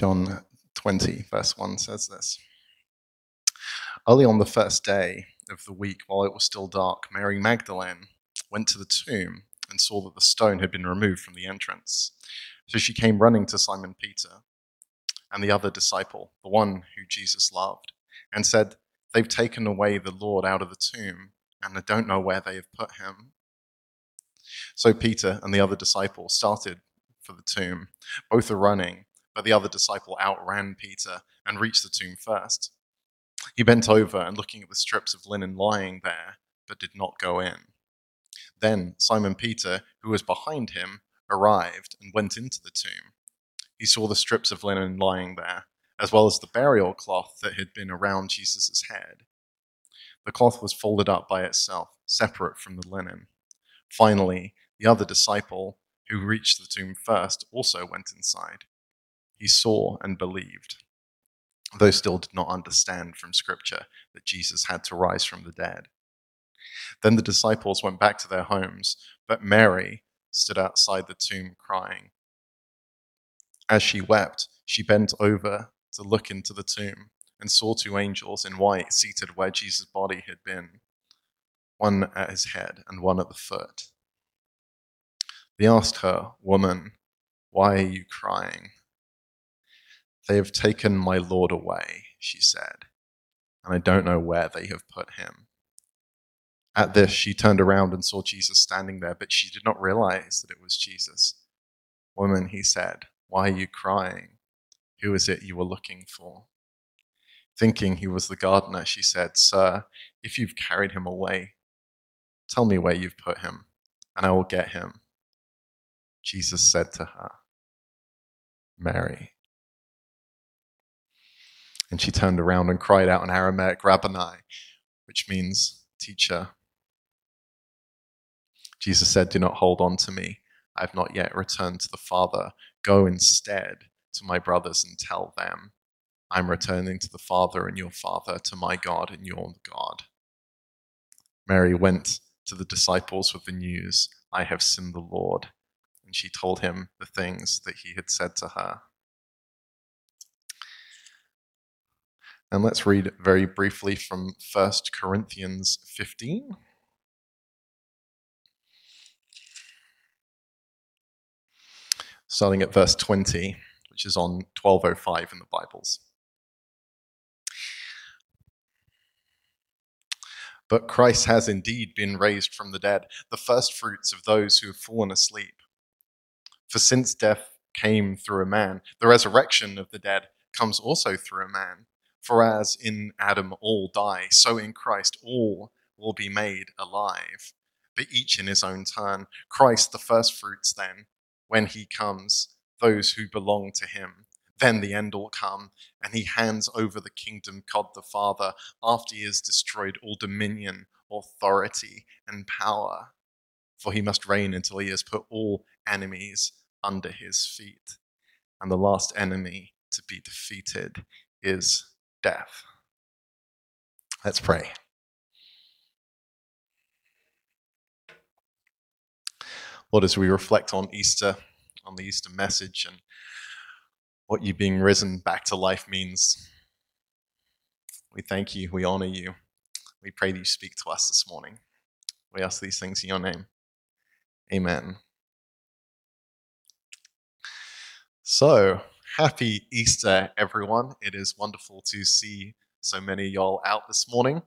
John 20, verse 1 says this Early on the first day of the week, while it was still dark, Mary Magdalene went to the tomb and saw that the stone had been removed from the entrance. So she came running to Simon Peter and the other disciple, the one who Jesus loved, and said, They've taken away the Lord out of the tomb, and I don't know where they have put him. So Peter and the other disciple started for the tomb. Both are running, but the other disciple outran Peter and reached the tomb first. He bent over and looking at the strips of linen lying there, but did not go in. Then Simon Peter, who was behind him, arrived and went into the tomb. He saw the strips of linen lying there, as well as the burial cloth that had been around Jesus' head. The cloth was folded up by itself, separate from the linen. Finally, the other disciple, who reached the tomb first, also went inside. He saw and believed, though still did not understand from Scripture that Jesus had to rise from the dead. Then the disciples went back to their homes, but Mary stood outside the tomb crying. As she wept, she bent over to look into the tomb and saw two angels in white seated where Jesus' body had been, one at his head and one at the foot. They asked her, Woman, why are you crying? They have taken my Lord away, she said, and I don't know where they have put him. At this, she turned around and saw Jesus standing there, but she did not realize that it was Jesus. Woman, he said, why are you crying? Who is it you were looking for? Thinking he was the gardener, she said, Sir, if you've carried him away, tell me where you've put him, and I will get him. Jesus said to her, Mary. And she turned around and cried out in Aramaic, Rabboni, which means teacher. Jesus said, Do not hold on to me. I have not yet returned to the Father. Go instead to my brothers and tell them, I'm returning to the Father and your Father, to my God and your God. Mary went to the disciples with the news, I have seen the Lord. And she told him the things that he had said to her. And let's read very briefly from 1 Corinthians 15. Starting at verse 20, which is on 1205 in the Bibles. But Christ has indeed been raised from the dead, the firstfruits of those who have fallen asleep. For since death came through a man, the resurrection of the dead comes also through a man. For as in Adam all die, so in Christ all will be made alive, but each in his own turn. Christ the firstfruits, then, when he comes, those who belong to him. Then the end will come, and he hands over the kingdom God the Father after he has destroyed all dominion, authority, and power. For he must reign until he has put all enemies under his feet. And the last enemy to be defeated is death. Let's pray. Lord, as we reflect on Easter, on the Easter message, and what you being risen back to life means, we thank you, we honor you. We pray that you speak to us this morning. We ask these things in your name. Amen. So, happy Easter, everyone. It is wonderful to see so many y'all out this morning.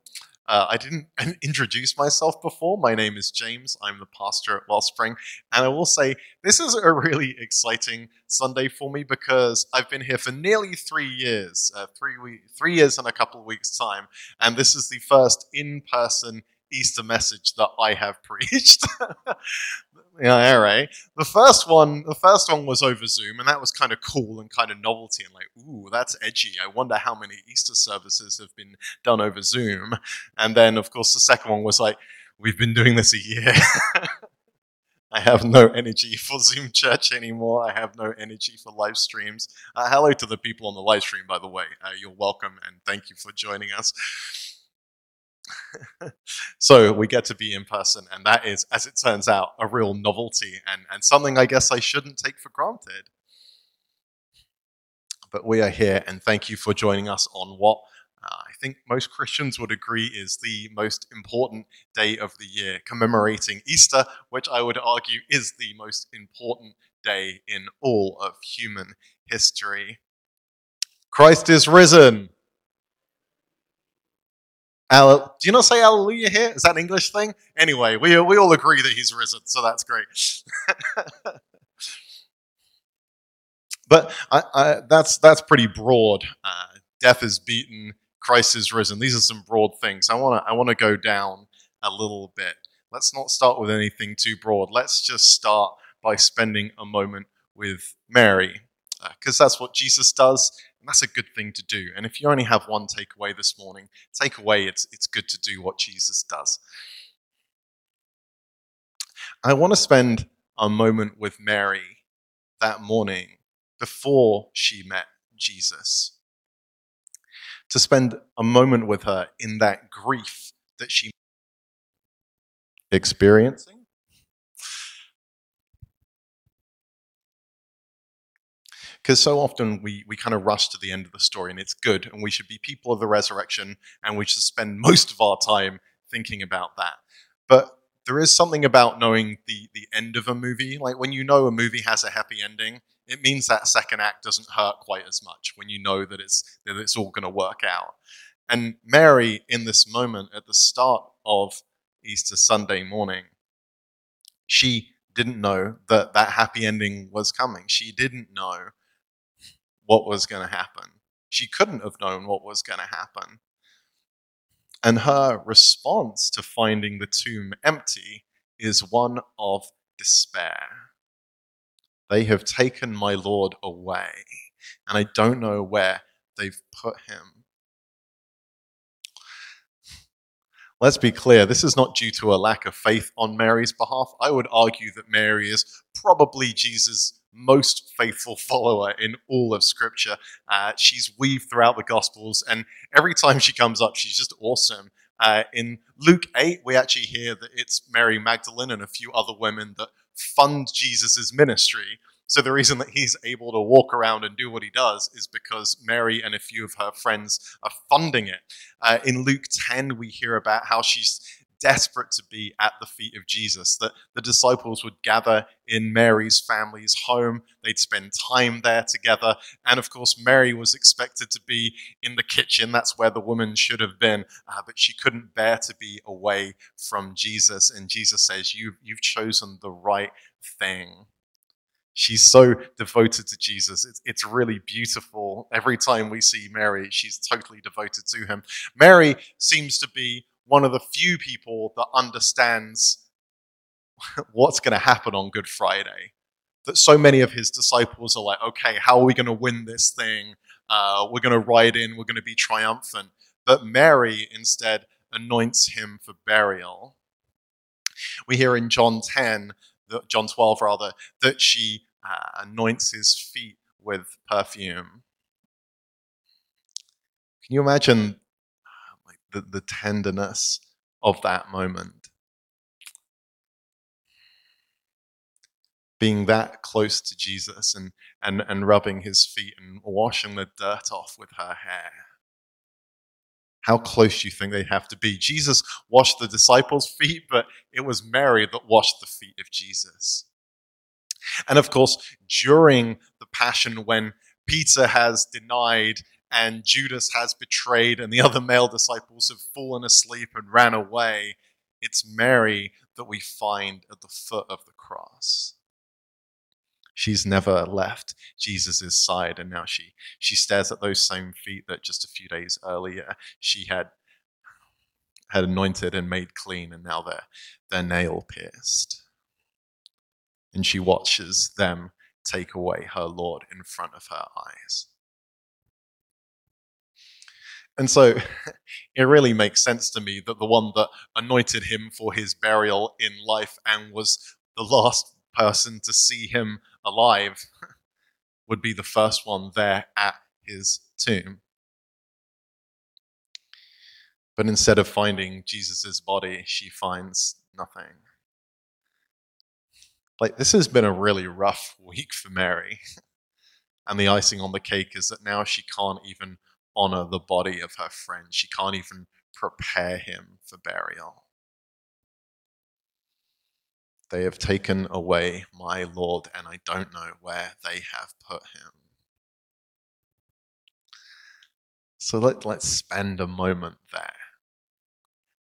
Uh, I didn't introduce myself before. My name is James. I'm the pastor at Wellspring. And I will say, this is a really exciting Sunday for me because I've been here for nearly three years, uh, three, week, three years and a couple of weeks' time. And this is the first in person Easter message that I have preached. yeah, all right. The first one, the first one was over Zoom, and that was kind of cool and kind of novelty, and like, ooh, that's edgy. I wonder how many Easter services have been done over Zoom. And then, of course, the second one was like, we've been doing this a year. I have no energy for Zoom church anymore. I have no energy for live streams. Uh, hello to the people on the live stream, by the way. Uh, you're welcome, and thank you for joining us. so we get to be in person, and that is, as it turns out, a real novelty and, and something I guess I shouldn't take for granted. But we are here, and thank you for joining us on what uh, I think most Christians would agree is the most important day of the year, commemorating Easter, which I would argue is the most important day in all of human history. Christ is risen. Do you not say hallelujah here? Is that an English thing? Anyway, we, we all agree that he's risen, so that's great. but I, I, that's, that's pretty broad. Uh, death is beaten, Christ is risen. These are some broad things. I want to I want to go down a little bit. Let's not start with anything too broad. Let's just start by spending a moment with Mary, because uh, that's what Jesus does, and that's a good thing to do. And if you only have one takeaway this morning, take away it's it's good to do what Jesus does. I want to spend a moment with Mary that morning before she met Jesus to spend a moment with her in that grief that she experiencing. Because so often we, we kind of rush to the end of the story and it's good, and we should be people of the resurrection, and we should spend most of our time thinking about that. But there is something about knowing the, the end of a movie. Like when you know a movie has a happy ending, it means that second act doesn't hurt quite as much when you know that it's that it's all going to work out. And Mary, in this moment at the start of Easter Sunday morning, she didn't know that that happy ending was coming. She didn't know what was going to happen. She couldn't have known what was going to happen. And her response to finding the tomb empty is one of despair. They have taken my Lord away, and I don't know where they've put him. Let's be clear, this is not due to a lack of faith on Mary's behalf. I would argue that Mary is probably Jesus' most faithful follower in all of Scripture. Uh, she's weaved throughout the Gospels, and every time she comes up, she's just awesome. Uh, in Luke 8, we actually hear that it's Mary Magdalene and a few other women that fund Jesus' ministry. So the reason that he's able to walk around and do what he does is because Mary and a few of her friends are funding it. Uh, in Luke 10, we hear about how she's desperate to be at the feet of Jesus, that the disciples would gather in Mary's family's home. They'd spend time there together. And of course, Mary was expected to be in the kitchen. That's where the woman should have been. Uh, but she couldn't bear to be away from Jesus. And Jesus says, you, You've chosen the right thing. She's so devoted to Jesus. It's, it's really beautiful. Every time we see Mary, she's totally devoted to him. Mary seems to be one of the few people that understands what's going to happen on Good Friday. That so many of his disciples are like, okay, how are we going to win this thing? Uh, we're going to ride in, we're going to be triumphant. But Mary instead anoints him for burial. We hear in John 10, that, John 12 rather, that she uh, anoints his feet with perfume. Can you imagine the, the tenderness of that moment. Being that close to Jesus and, and, and rubbing his feet and washing the dirt off with her hair. How close do you think they have to be? Jesus washed the disciples' feet, but it was Mary that washed the feet of Jesus. And of course, during the Passion, when Peter has denied and Judas has betrayed, and the other male disciples have fallen asleep and ran away, it's Mary that we find at the foot of the cross. She's never left Jesus' side, and now she, she stares at those same feet that just a few days earlier she had had anointed and made clean, and now they're, they're nail pierced. And she watches them take away her Lord in front of her eyes. And so it really makes sense to me that the one that anointed him for his burial in life and was the last person to see him alive would be the first one there at his tomb. But instead of finding Jesus' body, she finds nothing. Like, this has been a really rough week for Mary. And the icing on the cake is that now she can't even honor the body of her friend. She can't even prepare him for burial. They have taken away my Lord, and I don't know where they have put him. So let, let's spend a moment there,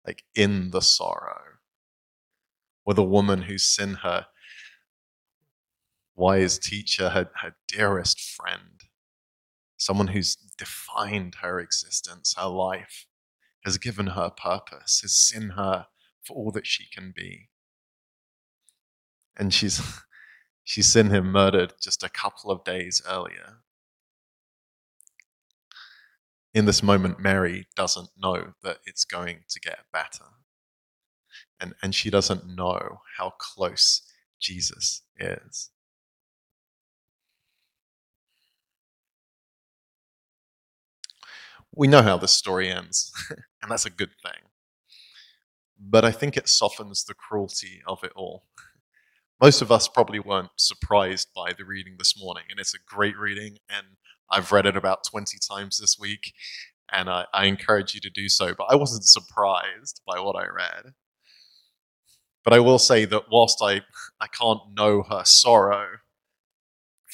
like in the sorrow, with a woman who's seen her wise teacher, her, her dearest friend, someone who's defined her existence, her life, has given her purpose, has seen her for all that she can be. And she's she's seen him murdered just a couple of days earlier. In this moment, Mary doesn't know that it's going to get better. And, and she doesn't know how close Jesus is. We know how this story ends, and that's a good thing. But I think it softens the cruelty of it all. Most of us probably weren't surprised by the reading this morning, and it's a great reading, and I've read it about 20 times this week, and I, I encourage you to do so. But I wasn't surprised by what I read. But I will say that whilst I, I can't know her sorrow,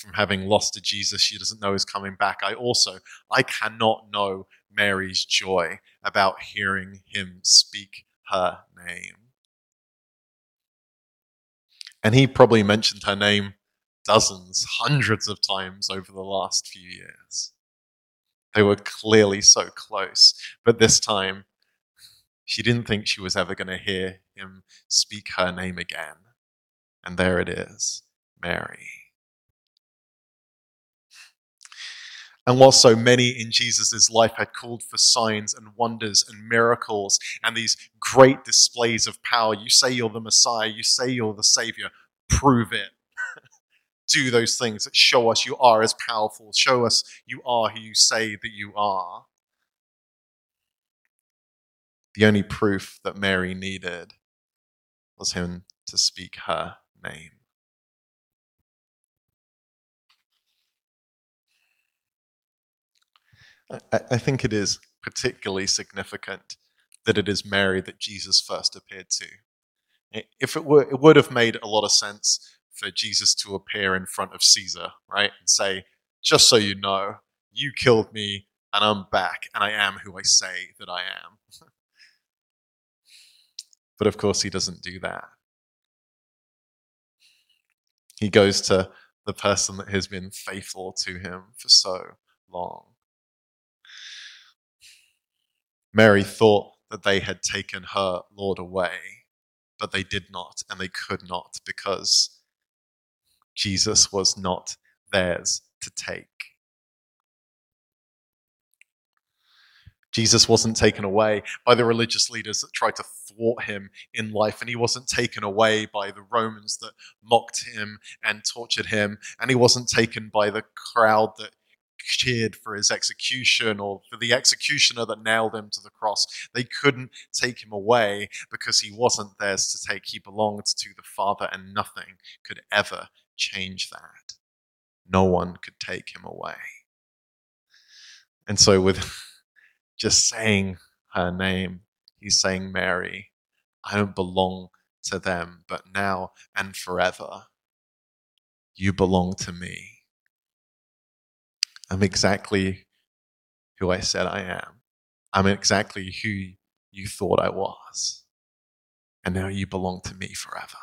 from having lost to Jesus, she doesn't know is coming back. I also, I cannot know Mary's joy about hearing him speak her name. And he probably mentioned her name dozens, hundreds of times over the last few years. They were clearly so close, but this time she didn't think she was ever going to hear him speak her name again. And there it is Mary. And while so many in Jesus' life had called for signs and wonders and miracles and these great displays of power, you say you're the Messiah, you say you're the Savior, prove it. Do those things that show us you are as powerful, show us you are who you say that you are. The only proof that Mary needed was him to speak her name. I, I think it is particularly significant that it is Mary that Jesus first appeared to. If it were, it would have made a lot of sense for Jesus to appear in front of Caesar, right, and say, "Just so you know, you killed me, and I'm back, and I am who I say that I am." but of course, he doesn't do that. He goes to the person that has been faithful to him for so long. Mary thought that they had taken her Lord away, but they did not, and they could not because Jesus was not theirs to take. Jesus wasn't taken away by the religious leaders that tried to thwart him in life, and he wasn't taken away by the Romans that mocked him and tortured him, and he wasn't taken by the crowd that cheered for his execution or for the executioner that nailed him to the cross. They couldn't take him away because he wasn't theirs to take. He belonged to the Father, and nothing could ever change that. No one could take him away. And so, with just saying her name, he's saying, Mary, I don't belong to them, but now and forever, you belong to me. I'm exactly who I said I am. I'm exactly who you thought I was. And now you belong to me forever.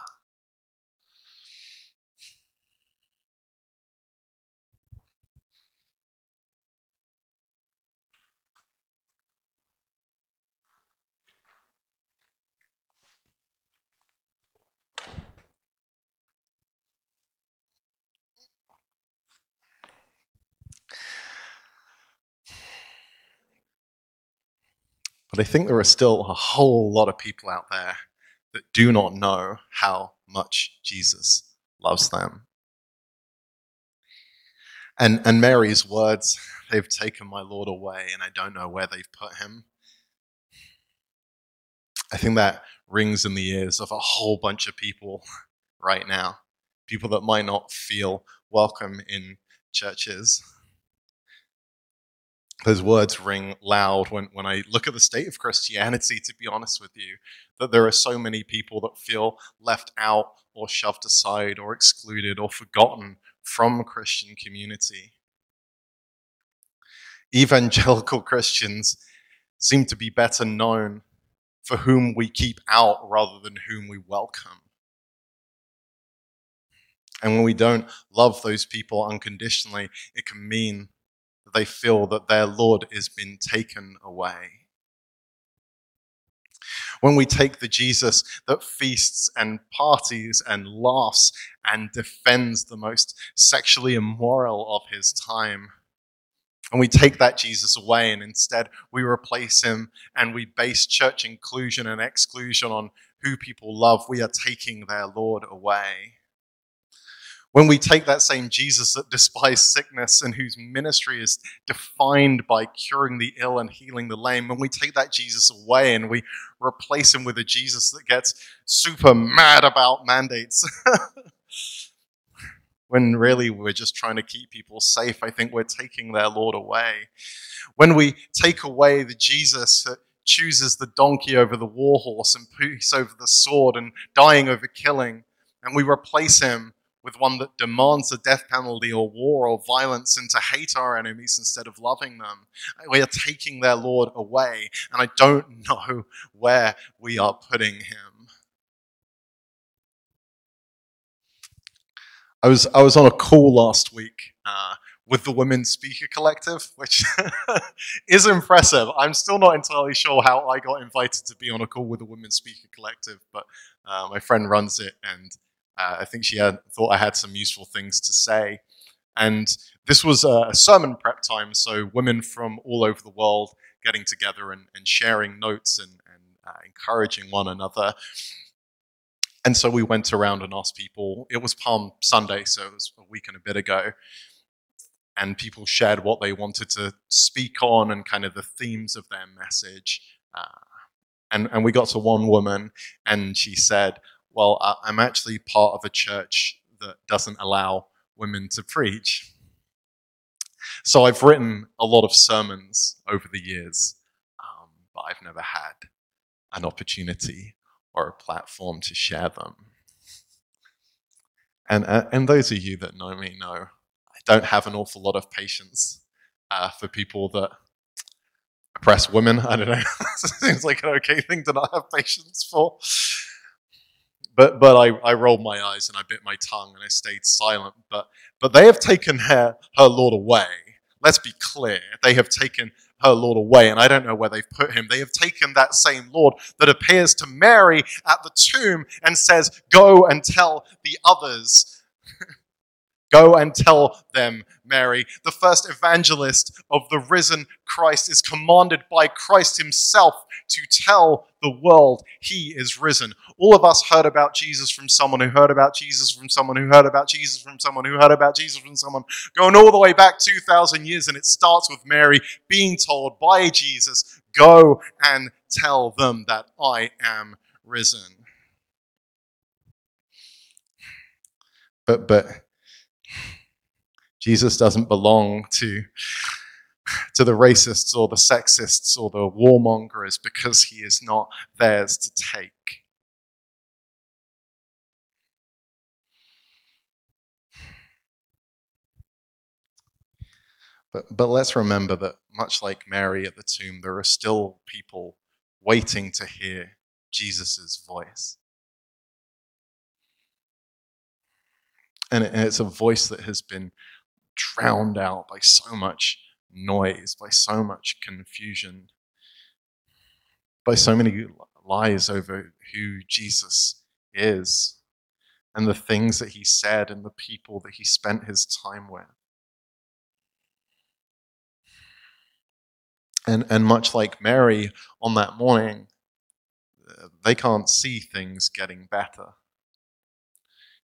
But I think there are still a whole lot of people out there that do not know how much Jesus loves them. And, and Mary's words, they've taken my Lord away, and I don't know where they've put him. I think that rings in the ears of a whole bunch of people right now. People that might not feel welcome in church is. Those words ring loud when, when I look at the state of Christianity, to be honest with you, that there are so many people that feel left out or shoved aside or excluded or forgotten from Christian community. Evangelical Christians seem to be better known for whom we keep out rather than whom we welcome. And when we don't love those people unconditionally, it can mean they feel that their Lord has been taken away. When we take the Jesus that feasts and parties and laughs and defends the most sexually immoral of his time, and we take that Jesus away and instead we replace him and we base church inclusion and exclusion on who people love, we are taking their Lord away. When we take that same Jesus that despised sickness and whose ministry is defined by curing the ill and healing the lame, when we take that Jesus away and we replace him with a Jesus that gets super mad about mandates, when really we're just trying to keep people safe, I think we're taking their Lord away. When we take away the Jesus that chooses the donkey over the war horse and peace over the sword and dying over killing, and we replace him with one that demands the death penalty or war or violence and to hate our enemies instead of loving them. We are taking their Lord away, and I don't know where we are putting him. I was I was on a call last week uh, with the Women's Speaker Collective, which is impressive. I'm still not entirely sure how I got invited to be on a call with the Women's Speaker Collective, but uh, my friend runs it, and uh, I think she had, thought I had some useful things to say. And this was a sermon prep time, so women from all over the world getting together and, and sharing notes and, and uh, encouraging one another. And so we went around and asked people. It was Palm Sunday, so it was a week and a bit ago. And people shared what they wanted to speak on and kind of the themes of their message. Uh, and, and we got to one woman, and she said, well, I'm actually part of a church that doesn't allow women to preach. So I've written a lot of sermons over the years, um, but I've never had an opportunity or a platform to share them. And, uh, and those of you that know me know I don't have an awful lot of patience uh, for people that oppress women. I don't know. Seems like an okay thing to not have patience for but but I, I rolled my eyes and I bit my tongue and I stayed silent. But but they have taken her her Lord away. Let's be clear. They have taken her Lord away, and I don't know where they've put him. They have taken that same Lord that appears to Mary at the tomb and says, Go and tell the others. Go and tell them, Mary. The first evangelist of the risen Christ is commanded by Christ himself to tell the world he is risen. All of us heard about Jesus from someone who heard about Jesus from someone who heard about Jesus from someone who heard about Jesus from someone, going all the way back 2,000 years. And it starts with Mary being told by Jesus, Go and tell them that I am risen. But, but Jesus doesn't belong to to the racists or the sexists or the warmongers because he is not theirs to take. But, but let's remember that, much like Mary at the tomb, there are still people waiting to hear Jesus' voice. And it's a voice that has been drowned out by so much noise, by so much confusion, by so many lies over who Jesus is and the things that he said and the people that he spent his time with. And, and much like Mary on that morning, they can't see things getting better.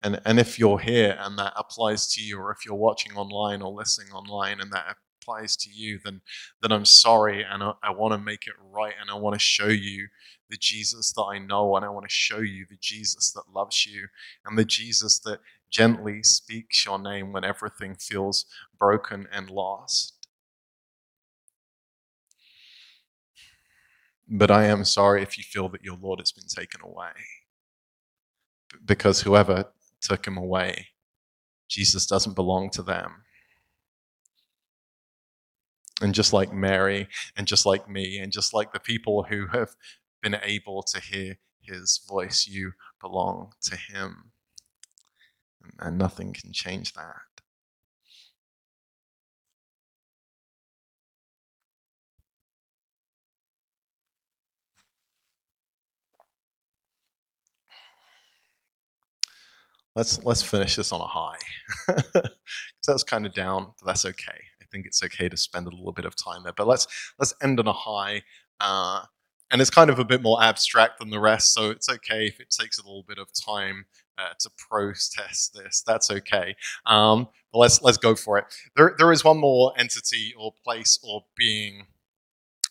And, and if you're here and that applies to you, or if you're watching online or listening online and that applies to you, then, then I'm sorry and I, I want to make it right and I want to show you the Jesus that I know and I want to show you the Jesus that loves you and the Jesus that gently speaks your name when everything feels broken and lost. But I am sorry if you feel that your Lord has been taken away. Because whoever took him away, Jesus doesn't belong to them. And just like Mary, and just like me, and just like the people who have been able to hear his voice, you belong to him. And nothing can change that. Let's let's finish this on a high. that's kind of down, but that's okay. I think it's okay to spend a little bit of time there. But let's let's end on a high. Uh, and it's kind of a bit more abstract than the rest, so it's okay if it takes a little bit of time uh, to process this. That's okay. Um, but let's let's go for it. There there is one more entity or place or being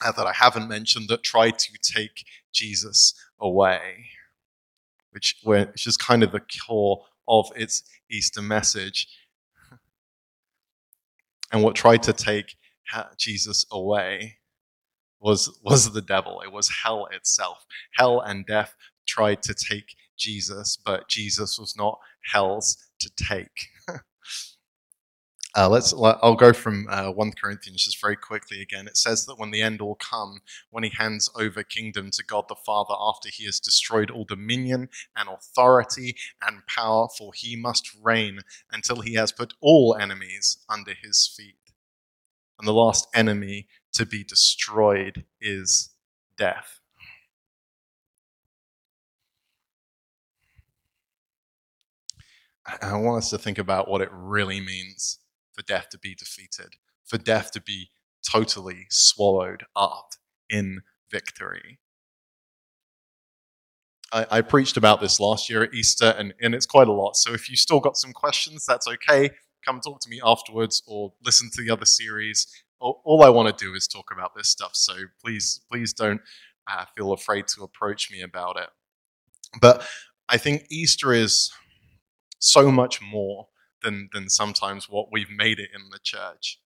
uh, that I haven't mentioned that tried to take Jesus away, which which is kind of the core of its Easter message. And what tried to take Jesus away was, was the devil. It was hell itself. Hell and death tried to take Jesus, but Jesus was not hell's to take. Uh, let's. I'll go from uh, 1 Corinthians just very quickly again. It says that when the end will come, when he hands over kingdom to God the Father after he has destroyed all dominion and authority and power, for he must reign until he has put all enemies under his feet. And the last enemy to be destroyed is death. I want us to think about what it really means for death to be defeated, for death to be totally swallowed up in victory. I, I, preached about this last year at Easter, and, and it's quite a lot. So if you still got some questions, that's okay. Come talk to me afterwards or listen to the other series. All, I want to do is talk about this stuff. So please, please don't uh, feel afraid to approach me about it. But I think Easter is so much more than than sometimes what we've made it in the church.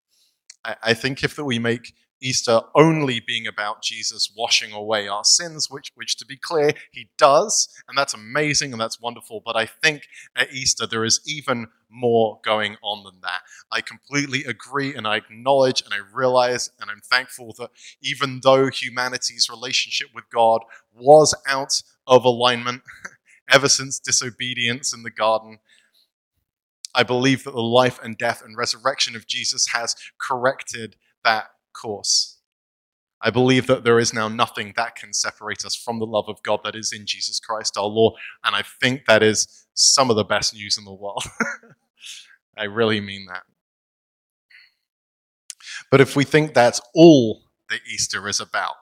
I, I think if that we make Easter only being about Jesus washing away our sins, which, which to be clear, he does, and that's amazing and that's wonderful. But I think at Easter there is even more going on than that. I completely agree and I acknowledge and I realize and I'm thankful that even though humanity's relationship with God was out of alignment ever since disobedience in the garden, I believe that the life and death and resurrection of Jesus has corrected that course. I believe that there is now nothing that can separate us from the love of God that is in Jesus Christ our Lord. And I think that is some of the best news in the world. I really mean that. But if we think that's all that Easter is about,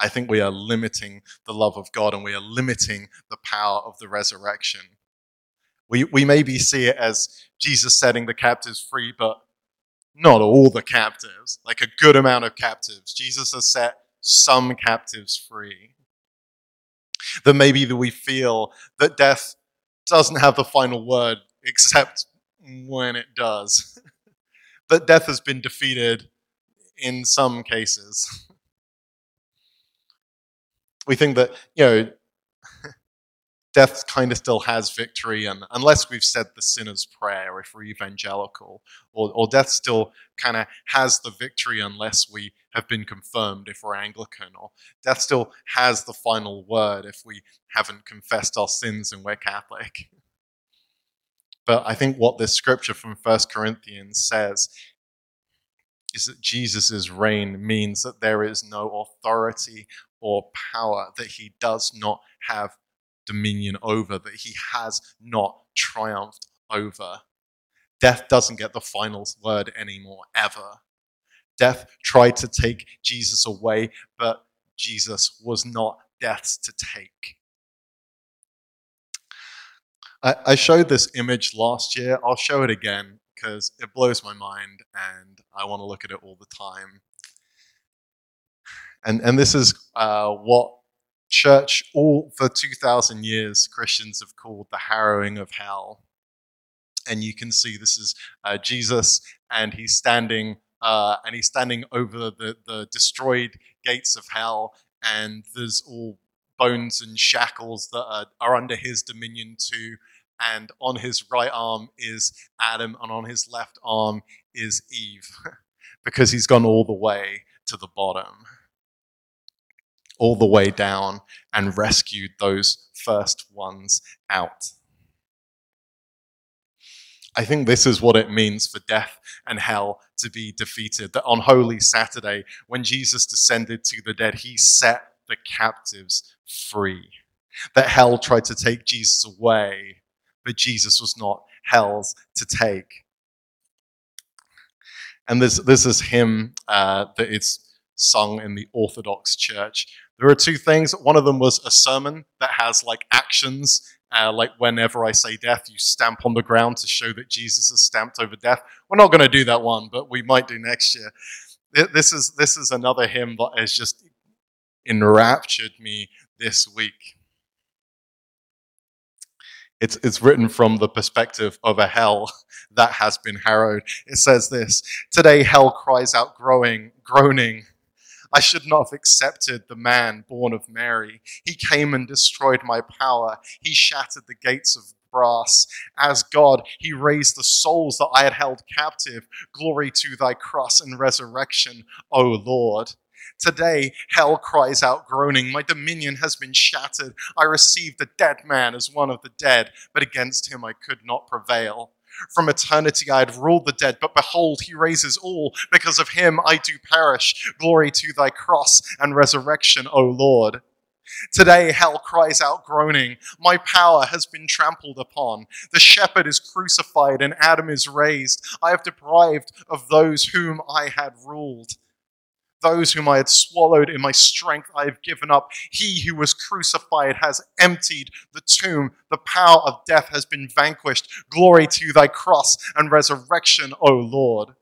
I think we are limiting the love of God and we are limiting the power of the resurrection. We, we maybe see it as Jesus setting the captives free, but not all the captives, like a good amount of captives. Jesus has set some captives free. That maybe that we feel that death doesn't have the final word except when it does. that death has been defeated in some cases. we think that, you know, death kind of still has victory, and unless we've said the sinner's prayer, if we're evangelical, or, or death still kind of has the victory unless we have been confirmed if we're Anglican, or death still has the final word if we haven't confessed our sins and we're Catholic. But I think what this scripture from 1 Corinthians says is that Jesus' reign means that there is no authority or power that he does not have dominion over, that he has not triumphed over. Death doesn't get the final word anymore, ever. Death tried to take Jesus away, but Jesus was not death's to take. I, I showed this image last year. I'll show it again because it blows my mind and I want to look at it all the time. And, and this is uh, what church all for 2,000 years Christians have called the harrowing of hell. and you can see this is uh, Jesus, and he's standing uh, and he's standing over the, the destroyed gates of hell, and there's all bones and shackles that are, are under his dominion too. And on his right arm is Adam, and on his left arm is Eve, because he's gone all the way to the bottom, all the way down, and rescued those first ones out. I think this is what it means for death and hell to be defeated. That on Holy Saturday, when Jesus descended to the dead, he set the captives free. That hell tried to take Jesus away, but Jesus was not hell's to take. And this, this is hymn uh, that it's sung in the Orthodox Church. There are two things. One of them was a sermon that has like actions uh, like whenever I say death, you stamp on the ground to show that Jesus has stamped over death. We're not going to do that one, but we might do next year. This is this is another hymn that has just enraptured me this week. It's, it's written from the perspective of a hell that has been harrowed. It says this Today, hell cries out, growing, groaning I should not have accepted the man born of Mary. He came and destroyed my power. He shattered the gates of brass. As God, he raised the souls that I had held captive. Glory to thy cross and resurrection, O Lord. Today, hell cries out, groaning, My dominion has been shattered. I received the dead man as one of the dead, but against him I could not prevail. From eternity I had ruled the dead, but behold, he raises all. Because of him I do perish. Glory to thy cross and resurrection, O Lord. Today, hell cries out, groaning, My power has been trampled upon. The shepherd is crucified, and Adam is raised. I have deprived of those whom I had ruled. Those whom I had swallowed in my strength, I have given up. He who was crucified has emptied the tomb. The power of death has been vanquished. Glory to thy cross and resurrection, O Lord.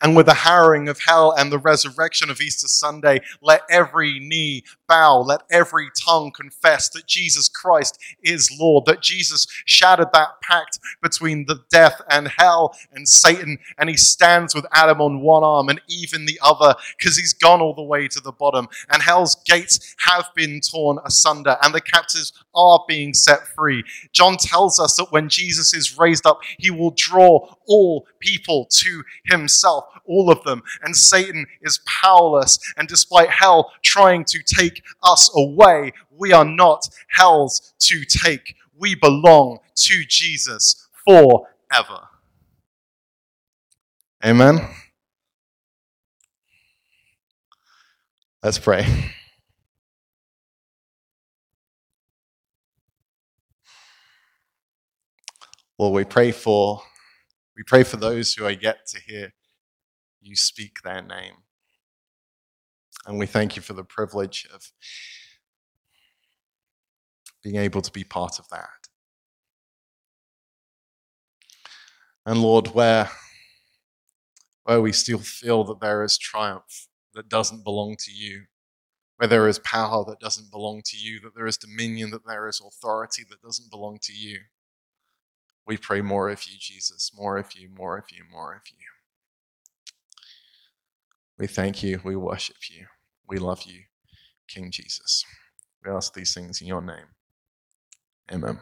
And with the harrowing of hell and the resurrection of Easter Sunday, let every knee bow, let every tongue confess that Jesus Christ is Lord, that Jesus shattered that pact between the death and hell and Satan, and he stands with Adam on one arm and Eve in the other, because he's gone all the way to the bottom. And hell's gates have been torn asunder, and the captives are being set free. John tells us that when Jesus is raised up, he will draw all people to himself, all of them. And Satan is powerless. And despite hell trying to take us away, we are not hell's to take. We belong to Jesus forever. Amen. Let's pray. Lord, we pray for we pray for those who are yet to hear you speak their name. And we thank you for the privilege of being able to be part of that. And Lord, where, where we still feel that there is triumph that doesn't belong to you, where there is power that doesn't belong to you, that there is dominion, that there is authority that doesn't belong to you. We pray more of you, Jesus, more of you, more of you, more of you. We thank you, we worship you, we love you, King Jesus. We ask these things in your name. Amen.